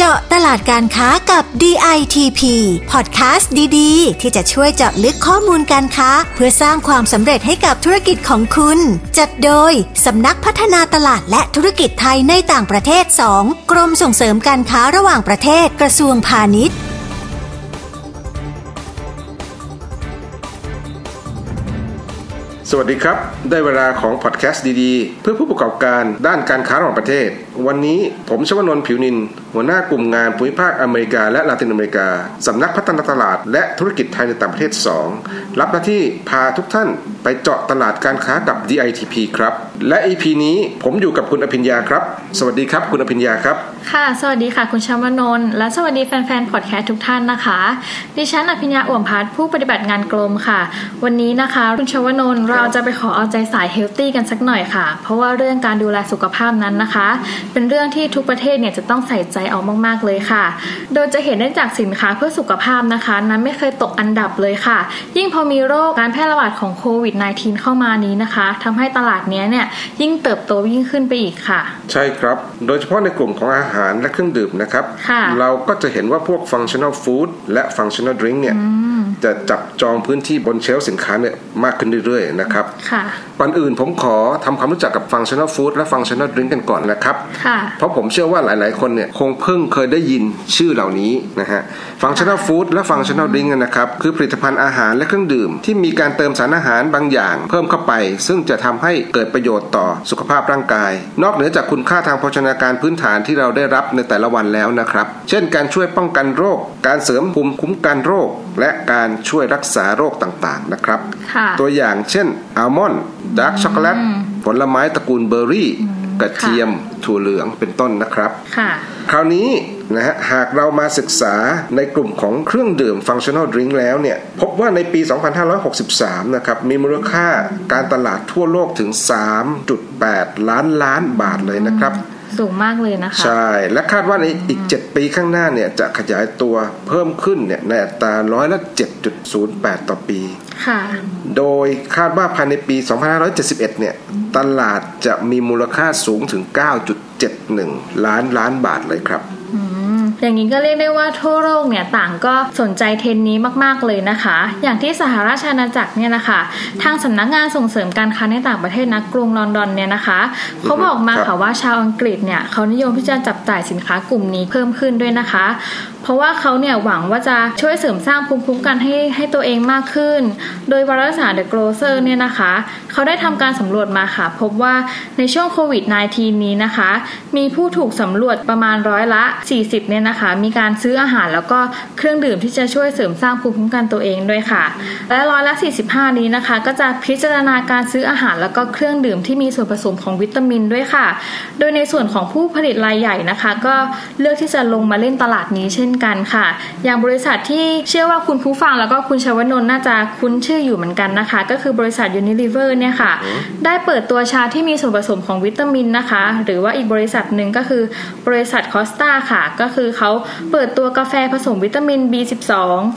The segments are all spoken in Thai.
เจาะตลาดการค้ากับ DITP พอดแคสต์ดีๆ ที่จะช่วยเจาะลึกข้อมูลการค้า เพื่อสร้างความสำเร็จให้กับธุรกิจของคุณ จัดโดยสำนักพัฒนาตลาดและธุรกิจไทยในต่างประเทศ 2 กรมส่งเสริมการค้าระหว่างประเทศกระทรวงพาณิชย์สวัสดีครับ ได้เวลาของพอดแคสต์ดี ๆ เพื่อผู้ประกอบการด้านการค้าระหว่างประเทศ วันนี้ผมชวนนท์ผิวนิน หัวหน้ากลุ่มงานภูมิภาคอเมริกาและลาตินอเมริกา สำนักพัฒนาตลาดและธุรกิจไทยในต่างประเทศ 2 รับหน้าที่พาทุกท่านไปเจาะตลาดการค้ากับ DITP ครับ และ EP นี้ผมอยู่กับคุณอภิญญาครับ สวัสดีครับคุณอภิญญาครับ ค่ะ สวัสดีค่ะ คุณชวนนท์และสวัสดีแฟนๆพอดแคสต์ทุกท่านนะคะ ดิฉันอภิญญาอ่วมพัฒผู้ปฏิบัติงานกรมค่ะ วันนี้นะคะคุณชวนนท์เราจะไปขอเอาใจสาย healthy กันสักหน่อยค่ะ เพราะว่าเรื่องการดูแลสุขภาพนั้นนะคะเป็นเรื่องที่ทุกประเทศเนี่ยจะต้องใส่ใจเอามากๆเลยค่ะ โดยจะเห็นได้จากสินค้าเพื่อสุขภาพนะคะ นั้นไม่เคยตกอันดับเลยค่ะ ยิ่งพอมีโรคการแพร่ระบาดของโควิด -19 เข้ามานี้นะคะทำให้ตลาดเนี้ยเนี่ยยิ่งเติบโตยิ่งขึ้นไปอีกค่ะ ใช่ครับ โดยเฉพาะในกลุ่มของอาหารและเครื่องดื่มนะครับค่ะเราก็จะเห็นว่าพวก functional food และ functional drink เนี่ย จะจับจองพื้นที่บนเชลฟ์สินค้าเนี่ยมากขึ้นเรื่อยๆนะครับค่ะก่อนอื่นผมขอทำความรู้จักกับ functional food และ functional drink กันก่อนนะครับค่ะเพราะผมเชื่อว่าหลายๆ คนเนี่ยคงเพิ่งเคยได้ยินชื่อเหล่านี้นะฮะ functional food และ functional drink นะครับคือผลิตภัณฑ์อาหารและเครื่องดื่ม ที่มีการเติมสารอาหารบางอย่าง เพิ่มเข้าไป ซึ่งจะทำให้เกิดประโยชน์ต่อสุขภาพร่างกาย นอกเหนือจากคุณค่าทางโภชนาการพื้นฐานที่เราได้รับในแต่ละวันแล้วนะครับ เช่น การช่วยป้องกันโรค การเสริมภูมิคุ้มกันโรค และการช่วยรักษาโรคต่างๆนะครับค่ะตัวอย่างเช่นอัลมอนด์ดาร์กช็อกโกแลตผลไม้ตระกูลเบอร์รี่ กระเทียมถั่วเหลืองเป็นต้นนะครับค่ะคราวนี้นะฮะหากเรามาศึกษาในกลุ่มของเครื่องดื่ม functional drink แล้วเนี่ย พบว่าในปี 2563 นะครับ มีมูลค่าการตลาดทั่วโลกถึง 3.8 ล้านล้านบาทเลยนะครับ สูงมากเลยนะคะ ใช่ และคาดว่าในอีก 7 ปีข้างหน้าเนี่ยจะขยายตัวเพิ่มขึ้นเนี่ยในอัตราร้อยละ 7.08 ต่อปี ค่ะ โดยคาดว่าภายในปี 2571 เนี่ย ตลาดจะมีมูลค่าสูงถึง 9.71 ล้านล้านบาทเลยครับ อย่างนี้ก็เรียกได้ว่าทั่วโลกเนี่ยต่างก็สนใจเทรนนี้มาก ๆ เลยนะคะ อย่างที่สหราชอาณาจักรเนี่ยนะคะทางสำนักงานส่งเสริมการค้าในต่างประเทศนะกรุงลอนดอนเนี่ยนะคะเขาบอกมาค่ะว่าชาวอังกฤษเนี่ยเขานิยมที่จะจับจ่ายสินค้ากลุ่มนี้เพิ่มขึ้นด้วยนะคะ เพราะว่าเขาเนี่ยหวังว่าจะช่วยเสริมสร้างภูมิคุ้มกันให้ให้ตัวเองมากขึ้น โดยวารสาร The Grocer เนี่ยนะคะเขาได้ทำการสำรวจมาค่ะ พบว่าในช่วงโควิด -19 นี้นะคะ มีผู้ถูกสำรวจประมาณร้อยละ 40เนี่ยนะคะ มีการซื้ออาหารแล้วก็เครื่องดื่มที่จะช่วยเสริมสร้างภูมิคุ้มกันตัวเองด้วยค่ะ และร้อยละ 45 นี้นะคะ ก็จะพิจารณาการซื้ออาหารแล้วก็เครื่องดื่มที่มีส่วนผสมของวิตามินด้วยค่ะ โดยในส่วนของผู้ผลิตรายใหญ่นะคะ ก็เลือกที่จะลงมาเล่นตลาดนี้เช่นกันค่ะ อย่างบริษัทที่เชื่อว่าคุณผู้ฟังแล้วก็คุณชวนนท์น่าจะคุ้นชื่ออยู่เหมือนกันนะคะ ก็คือบริษัท Unilever เนี่ยค่ะ ได้เปิดตัวชาที่มีส่วนผสมของวิตามินนะคะ หรือว่าอีกบริษัทหนึ่งก็คือบริษัทคอสตาค่ะ ก็คือเขาเปิดตัวกาแฟผสมวิตามิน B12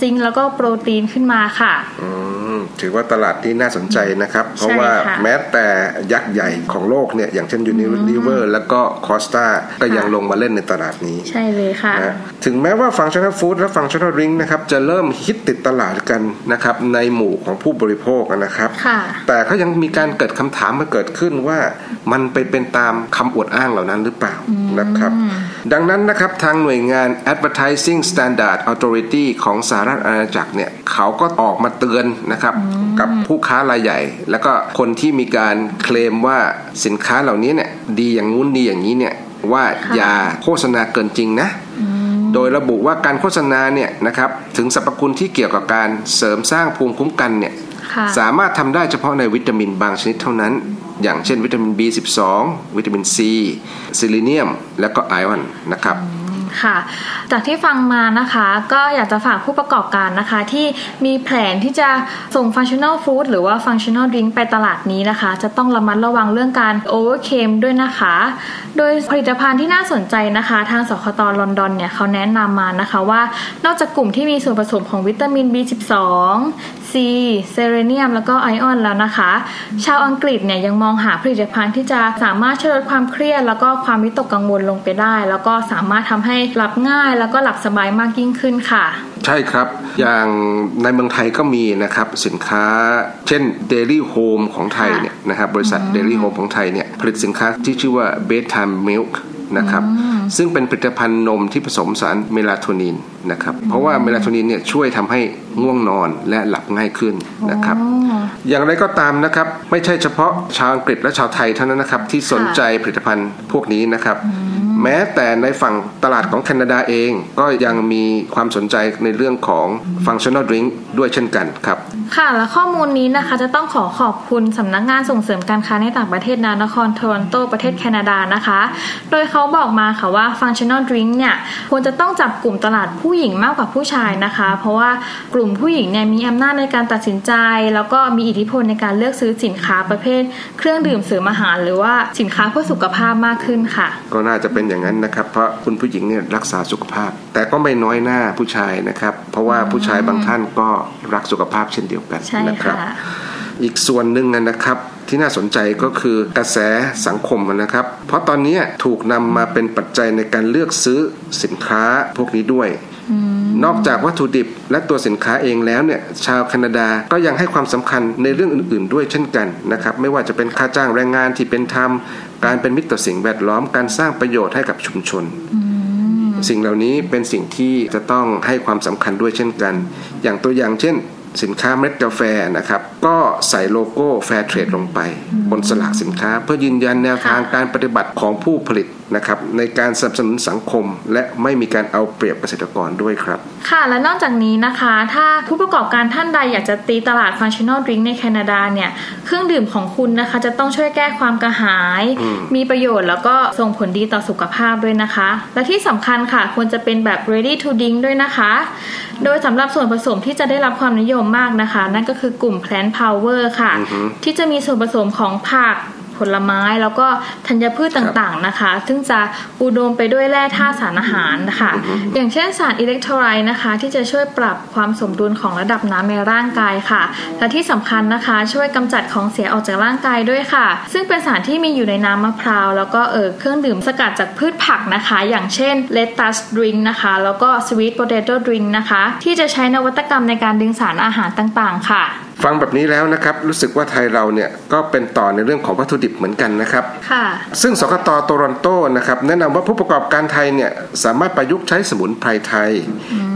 ซิงค์แล้วก็โปรตีนขึ้นมาค่ะ อืม ถือว่าตลาดที่น่าสนใจนะครับ เพราะว่าค่ะแม้แต่ยักษ์ใหญ่ของโลกเนี่ย อย่างเช่น Unilever แล้วก็ Costa ก็ยังลงมาเล่นในตลาดนี้ ใช่เลยค่ะนะถึงแม้ว่า functional food และ functional drink นะครับ จะเริ่มฮิตติดตลาดกันนะครับ ในหมู่ของผู้บริโภคนะครับค่ะแต่ก็ยังมีการเกิดคำถามมาเกิดขึ้นว่ามันไปเป็นตามคำอวดอ้างเหล่านั้นหรือเปล่านะครับ ดังนั้นนะครับทางหน่วยงาน Advertising Standard Authority ของสหรัฐอาณาจักรเนี่ยเขาก็ออกมาเตือนนะครับกับผู้ค้ารายใหญ่ แล้วก็คนที่มีการเคลมว่าสินค้าเหล่านี้เนี่ยดีอย่างงู้นดีอย่างนี้เนี่ยว่าอย่าโฆษณาเกินจริงนะ โดยระบุว่าการโฆษณาเนี่ยนะครับถึงสรรพคุณที่เกี่ยวกับการเสริมสร้างภูมิคุ้มกันเนี่ยค่ะสามารถทำได้เฉพาะในวิตามินบางชนิดเท่านั้น อย่างเช่นวิตามิน B12 วิตามิน C ซิลิเนียม และก็ไอออนนะครับ ค่ะ จากที่ฟังมานะคะ ก็อยากจะฝากผู้ประกอบการนะคะ ที่มีแผนที่จะส่ง functional food หรือว่า functional drink ไปตลาดนี้นะคะ จะต้องระมัดระวังเรื่องการ overclaim ด้วยนะคะ โดยผลิตภัณฑ์ที่น่าสนใจนะคะ ทางสคตลอนดอนเนี่ยเขาแนะนำมานะคะว่า นอกจากกลุ่มที่มีส่วนผสมของวิตามิน B12 C เซเรเนียมแล้วก็ไอออนแล้วนะคะ ชาวอังกฤษเนี่ยยังมองหาผลิตภัณฑ์ที่จะสามารถช่วยลดความเครียด แล้วก็ความวิตกกังวลลงไปได้ แล้วก็สามารถทำให้หลับง่ายแล้วก็หลับสบายมากยิ่งขึ้นค่ะ ใช่ครับ อย่างในเมืองไทยก็มีนะครับสินค้า เช่น Daily Home ของไทยเนี่ยนะครับบริษัท Daily Home ของไทยเนี่ยผลิตสินค้าที่ชื่อว่า Bedtime Milk นะครับซึ่งเป็นผลิตภัณฑ์นมที่ผสมสารเมลาโทนินนะครับเพราะว่าเมลาโทนินเนี่ยช่วยทำให้ง่วงนอนและหลับง่ายขึ้นนะครับอย่างไรก็ตามนะครับไม่ใช่เฉพาะชาวอังกฤษและชาวไทยเท่านั้นนะครับที่สนใจผลิตภัณฑ์พวกนี้นะครับ แม้แต่ในฝั่งตลาดของแคนาดาเอง ก็ยังมีความสนใจในเรื่องของ functional drink ด้วยเช่นกันครับ ค่ะ และข้อมูลนี้นะคะจะต้องขอขอบคุณสำนักงานส่งเสริมการค้าในต่างประเทศนานครโทรอนโตประเทศแคนาดานะคะ โดยเขาบอกมาค่ะว่า functional drink เนี่ยควรจะต้องจับกลุ่มตลาดผู้หญิงมากกว่าผู้ชายนะคะ เพราะว่ากลุ่มผู้หญิงเนี่ยมีอำนาจในการตัดสินใจ แล้วก็มีอิทธิพลในการเลือกซื้อสินค้าประเภท เครื่องดื่มเสริมอาหาร หรือว่าสินค้าเพื่อสุขภาพมากขึ้นค่ะ ก็น่าจะเป็นอย่างนั้นนะครับเพราะคุณผู้หญิงเนี่ยรักษาสุขภาพ แต่ก็ไม่น้อยหน้าผู้ชายนะครับเพราะว่าผู้ชายบางท่านก็รักสุขภาพเช่นเดียวกันใช่นะครับค่ะอีกส่วนหนึ่งนะครับที่น่าสนใจก็คือกระแสสังคมนะครับ เพราะตอนนี้ถูกนำมาเป็นปัจจัยในการเลือกซื้อสินค้าพวกนี้ด้วยนอกจากวัตถุดิบและตัวสินค้าเองแล้วเนี่ยชาวแคนาดาก็ยังให้ความสำคัญในเรื่องอื่น ๆ ด้วยเช่นกันนะครับไม่ว่าจะเป็นค่าจ้างแรงงานที่เป็นธรรม การเป็นมิตรต่อสิ่งแวดล้อมการสร้างประโยชน์ให้กับชุมชน สิ่งเหล่านี้เป็นสิ่งที่จะต้องให้ความสำคัญด้วยเช่นกัน อย่างตัวอย่างเช่น สินค้าเม็ดกาแฟนะครับ ก็ใส่โลโก้ Fair Trade ลงไป บนฉลากสินค้า เพื่อยืนยันแนวทางการปฏิบัติของผู้ผลิตนะครับในการสนับสนุนสังคม และไม่มีการเอาเปรียบเกษตรกรด้วยครับ ค่ะและนอกจากนี้นะคะ ถ้าผู้ประกอบการท่านใดอยากจะตีตลาด functional drink ในแคนาดาเนี่ยเครื่องดื่มของคุณนะคะจะต้องช่วยแก้ความกระหาย มีประโยชน์แล้วก็ส่งผลดีต่อสุขภาพด้วยนะคะ และที่สำคัญค่ะควรจะเป็นแบบ ready to drink ด้วยนะคะ โดยสำหรับส่วนผสมที่จะได้รับความนิยมมากนะคะ นั่นก็คือกลุ่ม plant power ค่ะ ที่จะมีส่วนผสมของผัก ผลไม้แล้วก็ธัญพืชต่างๆนะคะ ซึ่งจะอุดมไปด้วยแร่ธาตุสารอาหารนะคะ อย่างเช่นสารอิเล็กโทรไลต์นะคะ ที่จะช่วยปรับความสมดุลของระดับน้ำในร่างกายค่ะ และที่สำคัญนะคะ ช่วยกำจัดของเสียออกจากร่างกายด้วยค่ะ ซึ่งเป็นสารที่มีอยู่ในน้ำมะพร้าว แล้วก็เออเครื่องดื่มสกัดจากพืชผักนะคะ อย่างเช่นเลตัสดริงนะคะ แล้วก็สวีทโปเตโต้ดริงนะคะ ที่จะใช้นวัตกรรมในการดึงสารอาหารต่างๆ ค่ะ ฟังแบบนี้แล้วนะครับรู้สึกว่าไทยเราเนี่ยก็เป็นต่อในเรื่องของวัตถุดิบเหมือนกันนะครับค่ะซึ่งสกตโตรอนโตนะครับแนะนำว่าผู้ประกอบการไทยเนี่ยสามารถประยุกต์ใช้สมุนไพรไทย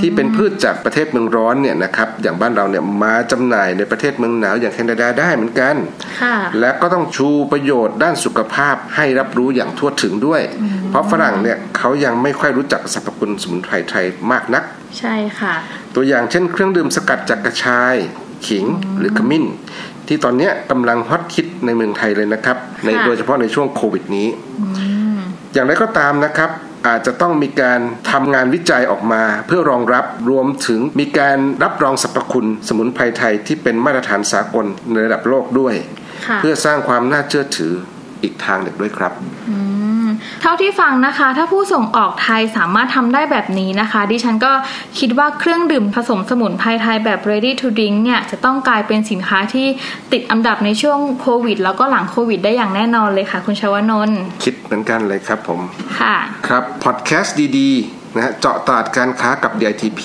ที่เป็นพืชจากประเทศเมืองร้อนเนี่ยนะครับอย่างบ้านเราเนี่ยมาจำหน่ายในประเทศเมืองหนาวอย่างแคนาดาได้เหมือนกันค่ะและก็ต้องชูประโยชน์ด้านสุขภาพให้รับรู้อย่างทั่วถึงด้วย เพราะฝรั่งเนี่ยเขายังไม่ค่อยรู้จักสรรพคุณสมุนไพรไทยมากนัก ใช่ค่ะ ตัวอย่างเช่นเครื่องดื่มสกัดจากกระชาย ขิงหรือขมิ้น ที่ตอนเนี้ยกำลังฮอตฮิตในเมืองไทยเลยนะครับ ในค่ะโดยเฉพาะในช่วงโควิดนี้ อย่างไรก็ตามนะครับอาจจะต้องมีการทำงานวิจัยออกมา เพื่อรองรับรวมถึงมีการรับรองสรรพคุณสมุนไพรไทยที่เป็นมาตรฐานสากลในระดับโลกด้วยค่ะเพื่อสร้างความน่าเชื่อถืออีกทางหนึ่งด้วยครับ เท่าที่ฟังนะคะ ถ้าผู้ส่งออกไทยสามารถทำได้แบบนี้นะคะ ดิฉันก็คิดว่าเครื่องดื่มผสมสมุนไพรไทยแบบ ready to drink เนี่ย จะต้องกลายเป็นสินค้าที่ติดอันดับในช่วงโควิด แล้วก็หลังโควิด ได้อย่างแน่นอนเลยค่ะ คุณชวนนท์คิดเหมือนกันเลยครับผม ค่ะ ครับพอดแคสต์ดีๆ นะฮะเจาะตลาดการค้ากับ DITP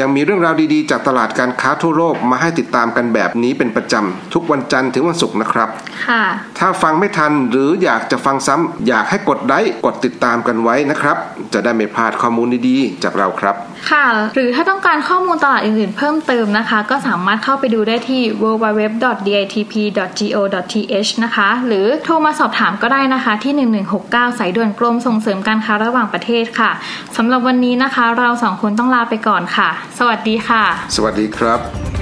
ยังมีเรื่องราวดีๆ จากตลาดการค้าทั่วโลกมาให้ติดตามกันแบบนี้เป็นประจำ ทุกวันจันทร์ถึงวันศุกร์นะครับ ค่ะ ถ้าฟังไม่ทันหรืออยากจะฟังซ้ำอยากให้กดไลค์กดติดตามกันไว้นะครับ จะได้ไม่พลาดข้อมูลดีๆ จากเราครับ ค่ะ หรือถ้าต้องการข้อมูลตลาดอื่นๆ เพิ่มเติมนะคะ ก็สามารถเข้าไปดูได้ที่ www.ditp.go.th นะคะ หรือโทรมาสอบถามก็ได้นะคะที่ 1169 สายด่วนกรมส่งเสริมการค้าระหว่างประเทศค่ะสำหรับวันนี้นะคะ เราสองคนต้องลาไปก่อนค่ะ สวัสดีค่ะ สวัสดีครับ